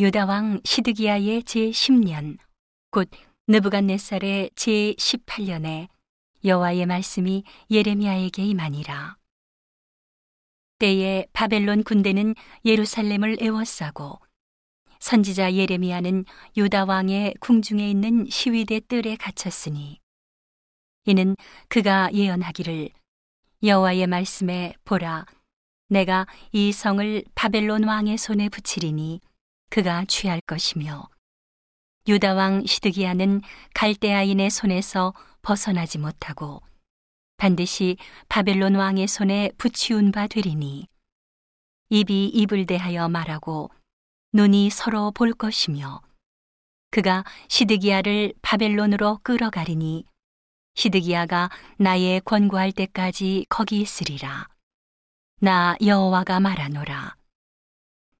유다 왕 시드기야의 제 10년 곧 느부갓네살의 제 18년에 여호와의 말씀이 예레미야에게 임하니라. 때에 바벨론 군대는 예루살렘을 에워싸고 선지자 예레미야는 유다 왕의 궁중에 있는 시위대 뜰에 갇혔으니 이는 그가 예언하기를 여호와의 말씀에 보라 내가 이 성을 바벨론 왕의 손에 붙이리니 그가 취할 것이며. 유다 왕 시드기야는 갈대아인의 손에서 벗어나지 못하고 반드시 바벨론 왕의 손에 붙이운 바 되리니 입이 입을 대하여 말하고 눈이 서로 볼 것이며 그가 시드기야를 바벨론으로 끌어가리니 시드기야가 나의 권고할 때까지 거기 있으리라. 나 여호와가 말하노라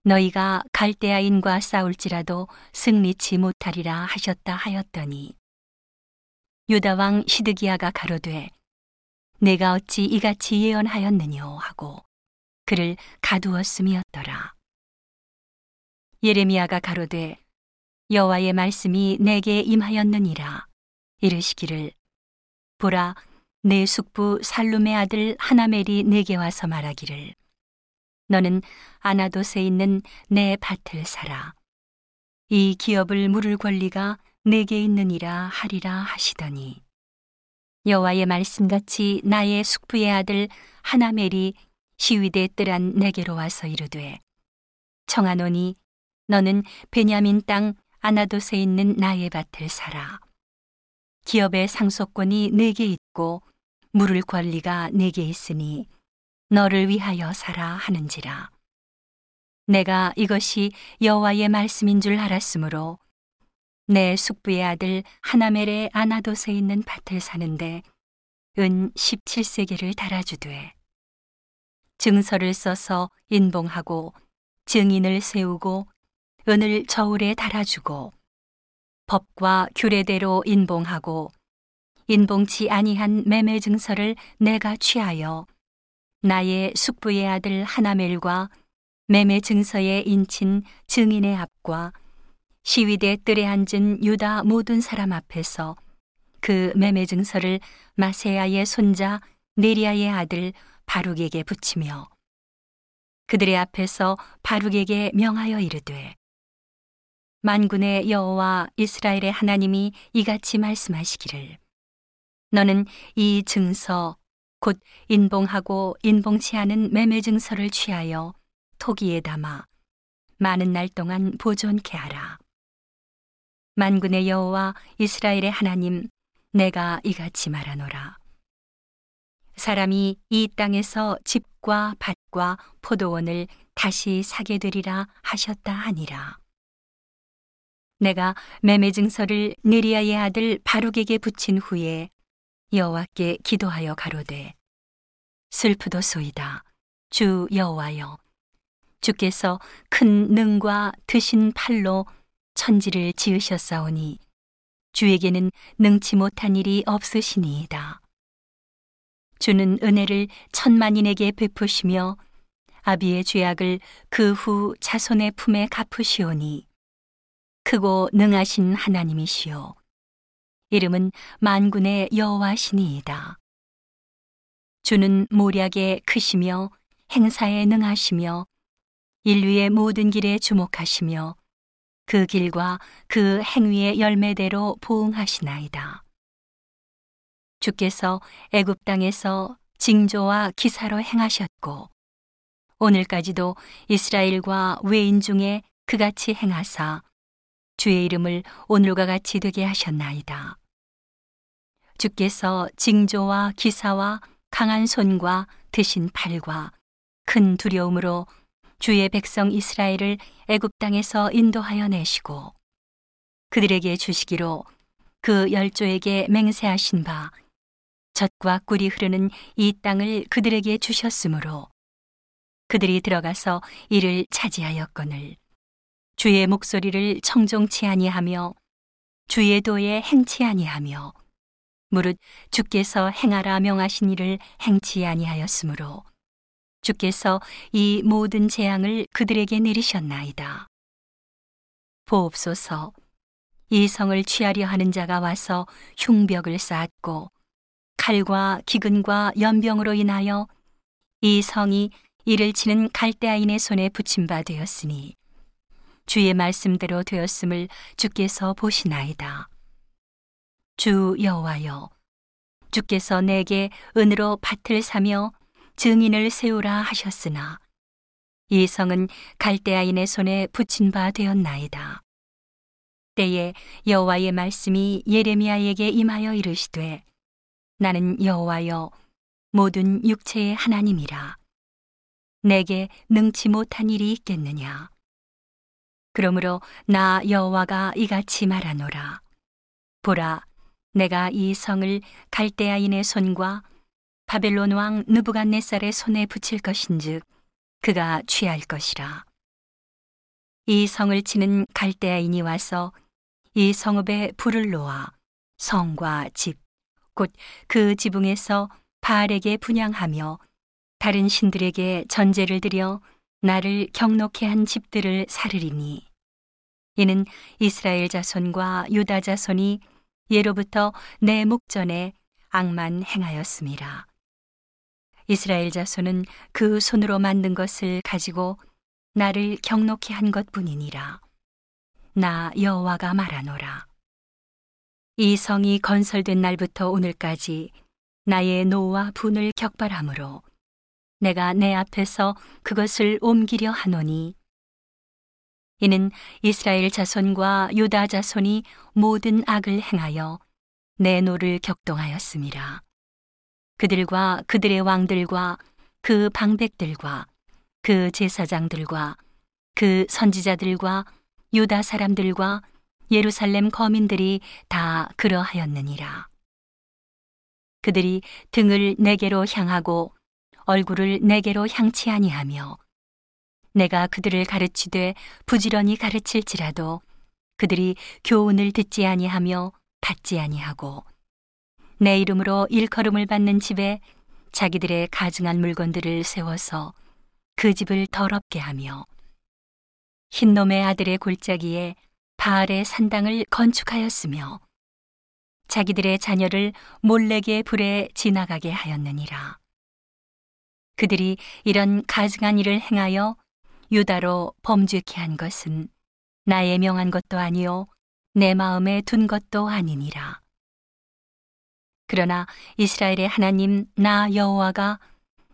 너희가 갈대아인과 싸울지라도 승리치 못하리라 하셨다 하였더니 유다 왕 시드기야가 가로되 내가 어찌 이같이 예언하였느뇨? 하고 그를 가두었음이었더라. 예레미야가 가로되 여호와의 말씀이 내게 임하였느니라. 이르시기를 보라 내 숙부 살룸의 아들 하나멜이 내게 와서 말하기를 너는 아나돗에 있는 내 밭을 사라. 이 기업을 물을 권리가 내게 있느니라 하리라 하시더니 여호와의 말씀같이 나의 숙부의 아들 하나멜이 시위대 뜰한 내게로 와서 이르되 청하노니 너는 베냐민 땅 아나돗에 있는 나의 밭을 사라. 기업의 상속권이 내게 있고 물을 권리가 내게 있으니 너를 위하여 살아 하는지라. 내가 이것이 여호와의 말씀인 줄 알았으므로 내 숙부의 아들 하나멜의 아나돗에 있는 밭을 사는데 은 17세계를 달아주되 증서를 써서 인봉하고 증인을 세우고 은을 저울에 달아주고 법과 규례대로 인봉하고 인봉치 아니한 매매 증서를 내가 취하여 나의 숙부의 아들 하나멜과 매매 증서에 인친 증인의 앞과 시위대 뜰에 앉은 유다 모든 사람 앞에서 그 매매 증서를 마세야의 손자 네리아의 아들 바룩에게 붙이며 그들의 앞에서 바룩에게 명하여 이르되 만군의 여호와 이스라엘의 하나님이 이같이 말씀하시기를 너는 이 증서 곧 인봉하고 인봉치 않은 매매 증서를 취하여 토기에 담아 많은 날 동안 보존케 하라. 만군의 여호와 이스라엘의 하나님 내가 이같이 말하노라. 사람이 이 땅에서 집과 밭과 포도원을 다시 사게 되리라 하셨다 하니라. 내가 매매 증서를 네리아의 아들 바룩에게 붙인 후에 여호와께 기도하여 가로되 슬프도소이다. 주 여호와여 주께서 큰 능과 드신 팔로 천지를 지으셨사오니 주에게는 능치 못한 일이 없으시니이다. 주는 은혜를 천만인에게 베푸시며 아비의 죄악을 그 후 자손의 품에 갚으시오니 크고 능하신 하나님이시오 이름은 만군의 여호와시니이다. 주는 모략에 크시며 행사에 능하시며 인류의 모든 길에 주목하시며 그 길과 그 행위의 열매대로 보응하시나이다. 주께서 애굽 땅에서 징조와 기사로 행하셨고 오늘까지도 이스라엘과 외인 중에 그같이 행하사 주의 이름을 오늘과 같이 되게 하셨나이다. 주께서 징조와 기사와 강한 손과 드신 팔과 큰 두려움으로 주의 백성 이스라엘을 애굽 땅에서 인도하여 내시고 그들에게 주시기로 그 열조에게 맹세하신 바 젖과 꿀이 흐르는 이 땅을 그들에게 주셨으므로 그들이 들어가서 이를 차지하였거늘 주의 목소리를 청종치 아니하며 주의 도에 행치 아니하며 무릇 주께서 행하라 명하신 일을 행치 아니하였으므로 주께서 이 모든 재앙을 그들에게 내리셨나이다. 보옵소서 이 성을 취하려 하는 자가 와서 흉벽을 쌓았고 칼과 기근과 연병으로 인하여 이 성이 이를 치는 갈대아인의 손에 붙임 바 되었으니 주의 말씀대로 되었음을 주께서 보시나이다. 주 여호와여 주께서 내게 은으로 밭을 사며 증인을 세우라 하셨으나 이 성은 갈대아인의 손에 붙인 바 되었나이다. 때에 여호와의 말씀이 예레미야에게 임하여 이르시되 나는 여호와여 모든 육체의 하나님이라 내게 능치 못한 일이 있겠느냐 그러므로 나 여호와가 이같이 말하노라 보라 내가 이 성을 갈대아인의 손과 바벨론 왕 느부갓네살의 손에 붙일 것인즉 그가 취할 것이라. 이 성을 치는 갈대아인이 와서 이 성읍에 불을 놓아 성과 집, 곧 그 지붕에서 바알에게 분양하며 다른 신들에게 전제를 드려 나를 경록해 한 집들을 사르리니 이는 이스라엘 자손과 유다 자손이 예로부터 내 목전에 악만 행하였습니다. 이스라엘 자손은 그 손으로 만든 것을 가지고 나를 경록히 한 것뿐이니라. 나 여호와가 말하노라. 이 성이 건설된 날부터 오늘까지 나의 노와 분을 격발하므로 내가 내 앞에서 그것을 옮기려 하노니 이는 이스라엘 자손과 유다 자손이 모든 악을 행하여 내 노를 격동하였습니다. 그들과 그들의 왕들과 그 방백들과 그 제사장들과 그 선지자들과 유다 사람들과 예루살렘 거민들이 다 그러하였느니라. 그들이 등을 내게로 향하고 얼굴을 내게로 향치 아니하며 내가 그들을 가르치되 부지런히 가르칠지라도 그들이 교훈을 듣지 아니하며 받지 아니하고 내 이름으로 일컬음을 받는 집에 자기들의 가증한 물건들을 세워서 그 집을 더럽게 하며 흰놈의 아들의 골짜기에 바알의 산당을 건축하였으며 자기들의 자녀를 몰래게 불에 지나가게 하였느니라. 그들이 이런 가증한 일을 행하여 유다로 범죄케 한 것은 나의 명한 것도 아니요 내 마음에 둔 것도 아니니라. 그러나 이스라엘의 하나님 나 여호와가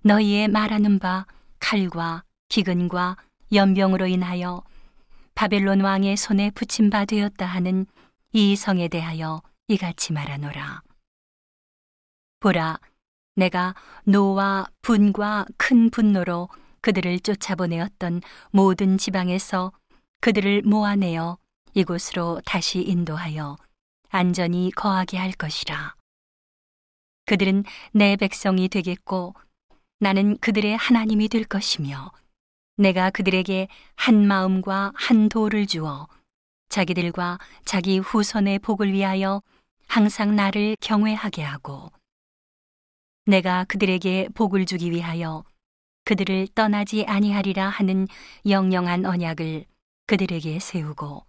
너희의 말하는 바 칼과 기근과 연병으로 인하여 바벨론 왕의 손에 붙임 바 되었다 하는 이 성에 대하여 이같이 말하노라. 보라, 내가 노와 분과 큰 분노로 그들을 쫓아보내었던 모든 지방에서 그들을 모아내어 이곳으로 다시 인도하여 안전히 거하게 할 것이라. 그들은 내 백성이 되겠고 나는 그들의 하나님이 될 것이며 내가 그들에게 한 마음과 한 도를 주어 자기들과 자기 후손의 복을 위하여 항상 나를 경외하게 하고 내가 그들에게 복을 주기 위하여 그들을 떠나지 아니하리라 하는 영영한 언약을 그들에게 세우고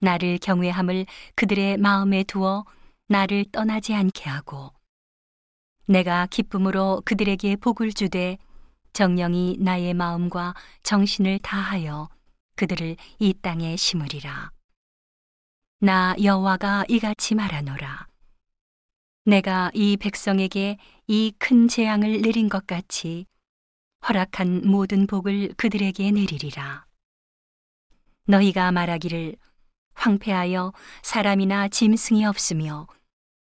나를 경외함을 그들의 마음에 두어 나를 떠나지 않게 하고 내가 기쁨으로 그들에게 복을 주되 정령이 나의 마음과 정신을 다하여 그들을 이 땅에 심으리라. 나 여호와가 이같이 말하노라. 내가 이 백성에게 이 큰 재앙을 내린 것 같이 허락한 모든 복을 그들에게 내리리라. 너희가 말하기를 황폐하여 사람이나 짐승이 없으며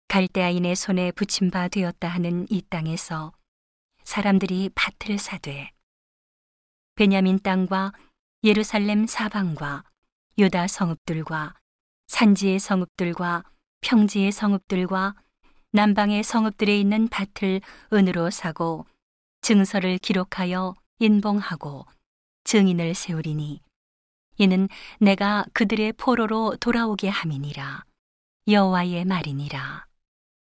갈대아인의 손에 붙임 바 되었다 하는 이 땅에서 사람들이 밭을 사되 베냐민 땅과 예루살렘 사방과 유다 성읍들과 산지의 성읍들과 평지의 성읍들과 남방의 성읍들에 있는 밭을 은으로 사고 증서를 기록하여 인봉하고 증인을 세우리니 이는 내가 그들의 포로로 돌아오게 함이니라. 여호와의 말이니라